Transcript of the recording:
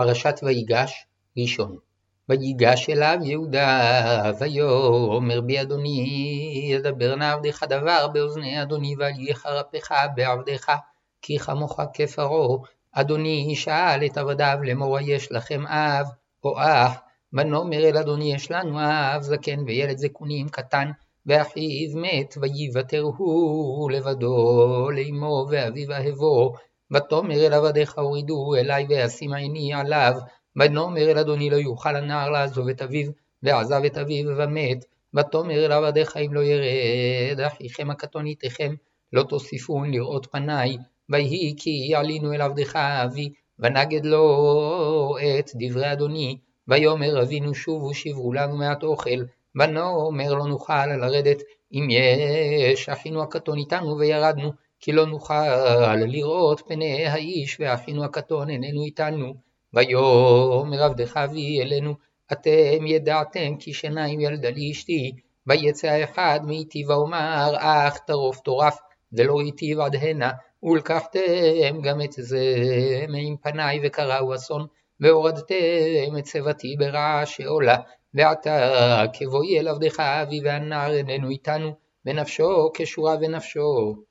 פרשת ויגש, ראשון. ויגש אליו יהודה, ויאמר בי אדוני, ידבר נא עבדך דבר באוזני אדוני, ואל יחרפך בעבדך, כי כמוך כפרעה. אדוני שאל את עבדיו לאמור יש לכם אב או אח, ונאמר אל אדוני יש לנו אב זקן וילד זקונים קטן, ואחיו מת, ויוותר הוא לבדו לאמו ואביו אהבו. ותאמר אל עבדיך הורידו אלי ואשים עיני עליו, ונאמר אל אדוני לא יוכל הנער לעזוב את אביו, ועזב את אביו ומת. ותאמר אל עבדיך אם לא ירד אחיכם הקטון איתכם, לא תוסיפון לראות פניי, ויהי כי יעלינו אל עבדך אבי, ונגד לו את דברי אדוני, ויאמר אבינו שובו שברו לנו מעט אוכל, ונאמר לא נוכל לרדת אם יש אחינו הקטון איתנו וירדנו, כי לא נוכל לראות פני האיש ואחינו הקטון איננו איתנו. ויאמר עבדך אבי אלינו, אתם ידעתם כי שניים ילדה לי אשתי, ויצא האחד מאיתי ואומר אך טרוף טורף, ולא איתי עד הנה, ולקחתם גם את זה מעם פניי וקראו אסון, והורדתם את צבתי ברעה שעולה, ועתה כבואי אל עבדך אבי והנער איננו איתנו, ונפשו כשורה ונפשו.